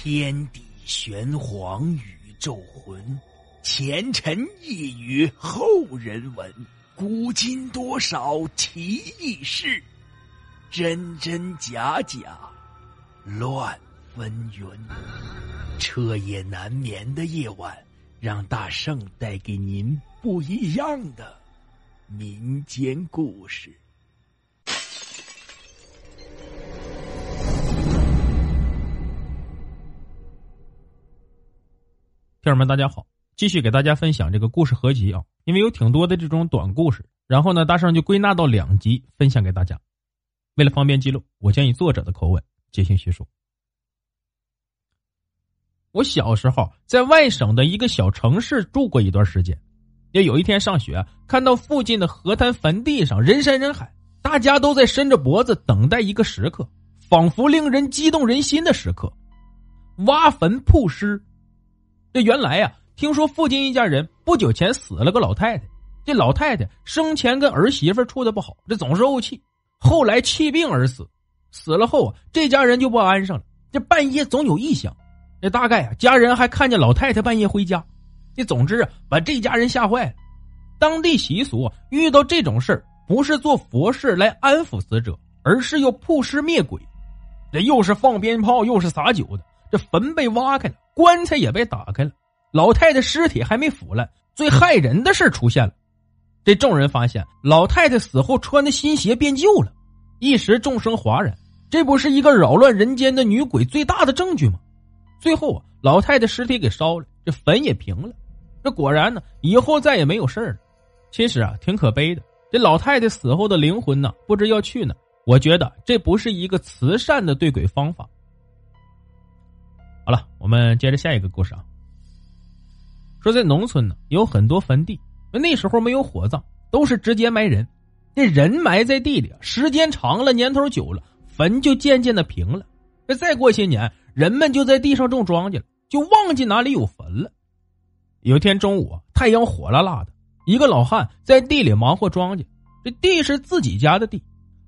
天地玄黄，宇宙浑，前尘一语后人闻。古今多少奇异事，真真假假，乱纷纭。彻夜难眠的夜晚，让大圣带给您不一样的民间故事。听友们，大家好，继续给大家分享这个故事合集啊，因为有挺多的这种短故事，然后呢，大圣就归纳到两集分享给大家。为了方便记录，我将以作者的口吻进行叙述。我小时候在外省的一个小城市住过一段时间，也有一天上学，看到附近的河滩坟地上人山人海，大家都在伸着脖子等待一个时刻，仿佛令人激动人心的时刻——挖坟曝尸。这原来呀，听说附近一家人不久前死了个老太太，这老太太生前跟儿媳妇处的不好，这总是怄气，后来气病而死。死了后啊，这家人就不安生了，这半夜总有异响。这大概啊，家人还看见老太太半夜回家，这总之啊，把这家人吓坏了。当地习俗遇到这种事儿，不是做佛事来安抚死者，而是要曝尸灭鬼。这又是放鞭炮，又是撒酒的。这坟被挖开了。棺材也被打开了，老太太尸体还没腐烂。最害人的事出现了，这众人发现老太太死后穿的新鞋变旧了，一时众生哗然。这不是一个扰乱人间的女鬼最大的证据吗？最后啊，老太太尸体给烧了，这坟也平了。这果然呢，以后再也没有事了。其实啊，挺可悲的。这老太太死后的灵魂呢，不知要去哪。我觉得这不是一个慈善的对鬼方法。好了，我们接着下一个故事啊。说在农村呢，有很多坟地，那时候没有火葬，都是直接埋人。这人埋在地里，时间长了，年头久了，坟就渐渐的平了。这再过些年，人们就在地上种庄稼了，就忘记哪里有坟了。有一天中午，太阳火辣辣的，一个老汉在地里忙活庄稼。这地是自己家的地，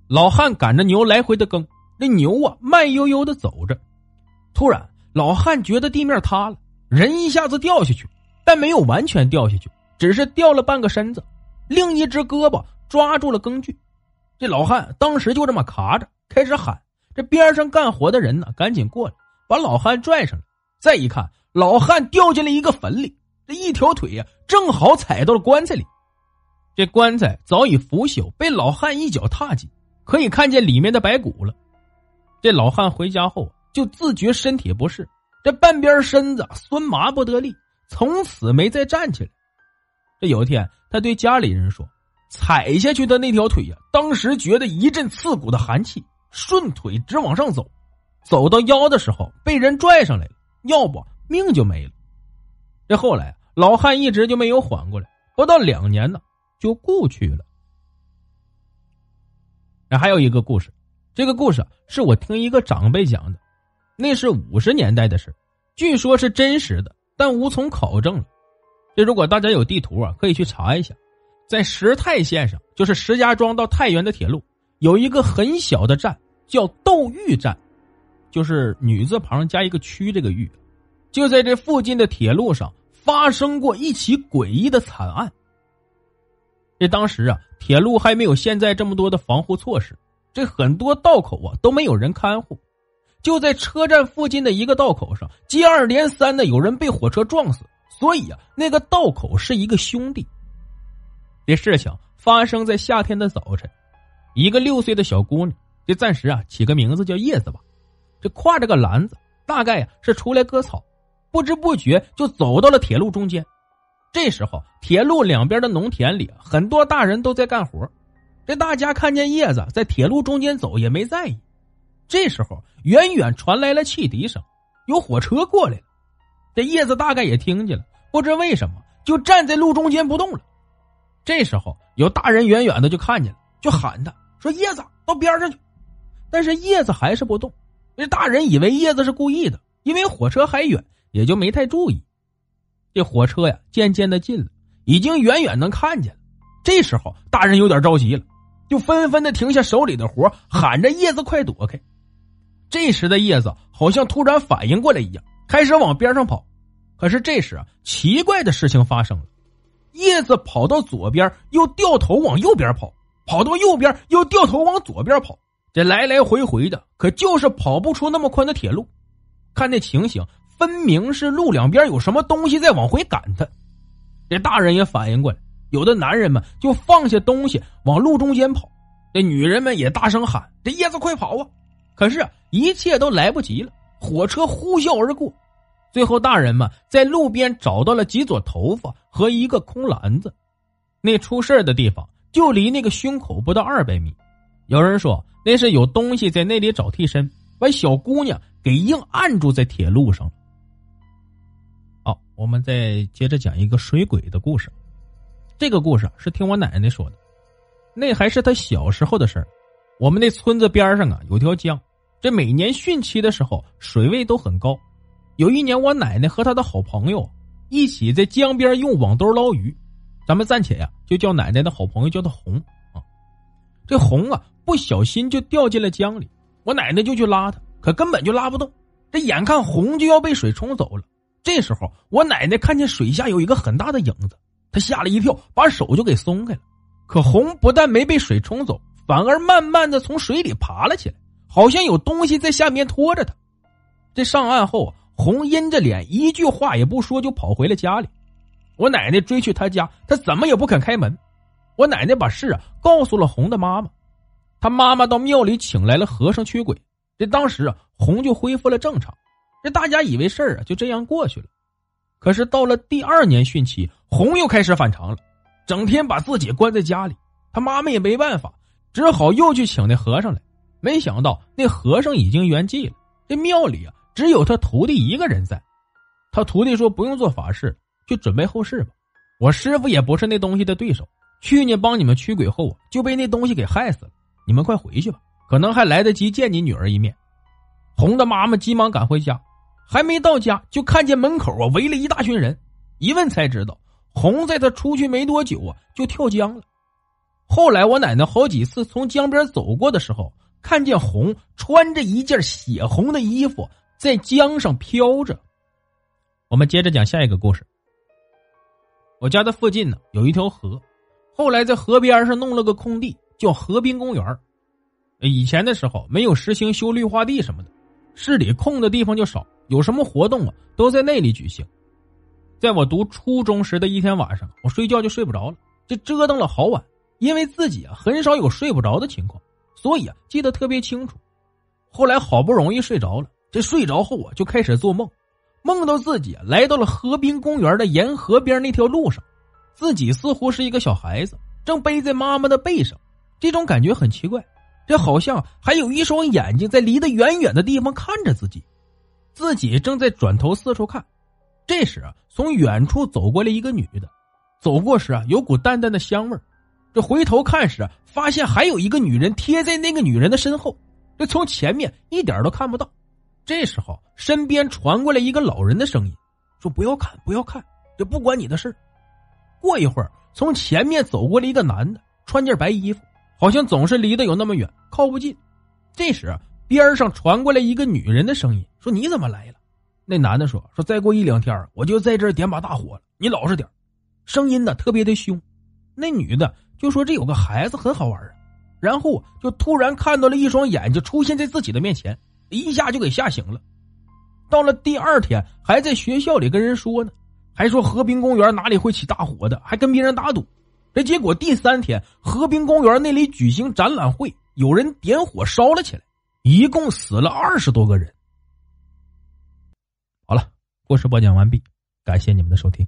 老汉赶着牛来回的耕，那牛啊慢悠悠的走着，突然。老汉觉得地面塌了，人一下子掉下去，但没有完全掉下去，只是掉了半个身子，另一只胳膊抓住了工具。这老汉当时就这么卡着，开始喊。这边上干活的人呢，赶紧过来把老汉拽上来。再一看，老汉掉进了一个坟里，这一条腿呀，正好踩到了棺材里。这棺材早已腐朽，被老汉一脚踏进，可以看见里面的白骨了。这老汉回家后。就自觉身体不适，这半边身子酸麻不得力，从此没再站起来。这有一天，他对家里人说：“踩下去的那条腿呀，当时觉得一阵刺骨的寒气，顺腿直往上走，走到腰的时候被人拽上来了，要不命就没了。”这后来老汉一直就没有缓过来，不到两年呢就故去了。那还有一个故事，这个故事是我听一个长辈讲的。那是五十年代的事，据说是真实的，但无从考证了。这如果大家有地图啊，可以去查一下，在石太线上，就是石家庄到太原的铁路，有一个很小的站叫窦玉站，就是女字旁加一个区，这个玉，就在这附近的铁路上发生过一起诡异的惨案。这当时啊，铁路还没有现在这么多的防护措施，这很多道口啊都没有人看护。就在车站附近的一个道口上，接二连三的有人被火车撞死，所以啊，那个道口是一个兄弟。这事情发生在夏天的早晨，一个六岁的小姑娘，这暂时啊起个名字叫叶子吧，这挎着个篮子，大概啊是出来割草，不知不觉就走到了铁路中间。这时候，铁路两边的农田里很多大人都在干活，这大家看见叶子在铁路中间走也没在意。这时候，远远传来了汽笛声，有火车过来了。这叶子大概也听见了，不知为什么就站在路中间不动了。这时候，有大人远远的就看见了，就喊他说：“叶子，到边上去。”但是叶子还是不动。这大人以为叶子是故意的，因为火车还远，也就没太注意。这火车呀，渐渐的近了，已经远远能看见了。这时候，大人有点着急了，就纷纷的停下手里的活，喊着：“叶子，快躲开！”这时的叶子好像突然反应过来一样，开始往边上跑。可是这时啊，奇怪的事情发生了，叶子跑到左边，又掉头往右边跑；跑到右边，又掉头往左边跑。这来来回回的，可就是跑不出那么宽的铁路。看那情形，分明是路两边有什么东西在往回赶他。这大人也反应过来，有的男人们就放下东西往路中间跑，这女人们也大声喊：“这叶子快跑啊！”可是一切都来不及了，火车呼啸而过。最后，大人们在路边找到了几撮头发和一个空篮子，那出事的地方就离那个胸口不到二百米。有人说那是有东西在那里找替身，把小姑娘给硬按住在铁路上。好，我们再接着讲一个水鬼的故事。这个故事是听我奶奶说的，那还是她小时候的事儿。我们那村子边上啊有条江，这每年汛期的时候水位都很高。有一年，我奶奶和她的好朋友一起在江边用网兜捞鱼，咱们暂且呀就叫奶奶的好朋友叫她红啊。这红啊不小心就掉进了江里，我奶奶就去拉她，可根本就拉不动。这眼看红就要被水冲走了，这时候我奶奶看见水下有一个很大的影子，她吓了一跳，把手就给松开了。可红不但没被水冲走，反而慢慢的从水里爬了起来，好像有东西在下面拖着他。这上岸后。红阴着脸，一句话也不说，就跑回了家里。我奶奶追去他家，他怎么也不肯开门。我奶奶把事啊告诉了红的妈妈，他妈妈到庙里请来了和尚驱鬼。这当时啊，红就恢复了正常。这大家以为事儿啊就这样过去了。可是到了第二年汛期，红又开始反常了，整天把自己关在家里。他妈妈也没办法，只好又去请那和尚来。没想到那和尚已经圆寂了。这庙里啊。只有他徒弟一个人在，他徒弟说不用做法事，就准备后事吧。我师傅也不是那东西的对手，去年帮你们驱鬼后啊，就被那东西给害死了。你们快回去吧，可能还来得及见你女儿一面。红的妈妈急忙赶回家，还没到家就看见门口啊围了一大群人，一问才知道，红在他出去没多久啊就跳江了。后来我奶奶好几次从江边走过的时候，看见红穿着一件血红的衣服。在江上飘着。我们接着讲下一个故事。我家的附近呢有一条河，后来在河边上弄了个空地，叫河滨公园。以前的时候没有实行修绿化地什么的，市里空的地方就少，有什么活动啊都在那里举行。在我读初中时的一天晚上，我睡觉就睡不着了，这折腾了好晚。因为自己啊很少有睡不着的情况，所以啊记得特别清楚。后来好不容易睡着了。这睡着后啊，就开始做梦，梦到自己来到了河滨公园的沿河边那条路上，自己似乎是一个小孩子，正背在妈妈的背上。这种感觉很奇怪，这好像还有一双眼睛在离得远远的地方看着自己，自己正在转头四处看。这时啊，从远处走过来一个女的，走过时啊，有股淡淡的香味这回头看时，发现还有一个女人贴在那个女人的身后，这从前面一点都看不到。这时候，身边传过来一个老人的声音，说：“不要看，不要看，这不关你的事过一会儿，从前面走过来一个男的，穿件白衣服，好像总是离得有那么远，靠不近。这时，边上传过来一个女人的声音，说：“你怎么来了？”那男的说：“说再过一两天，我就在这点把大火了，你老实点声音呢特别的凶。那女的就说：“这有个孩子很好玩啊。”然后就突然看到了一双眼睛出现在自己的面前。一下就给吓醒了，到了第二天还在学校里跟人说呢，还说和平公园哪里会起大火的，还跟别人打赌。这结果第三天和平公园那里举行展览会，有人点火烧了起来，一共死了二十多个人。好了，故事播讲完毕，感谢你们的收听。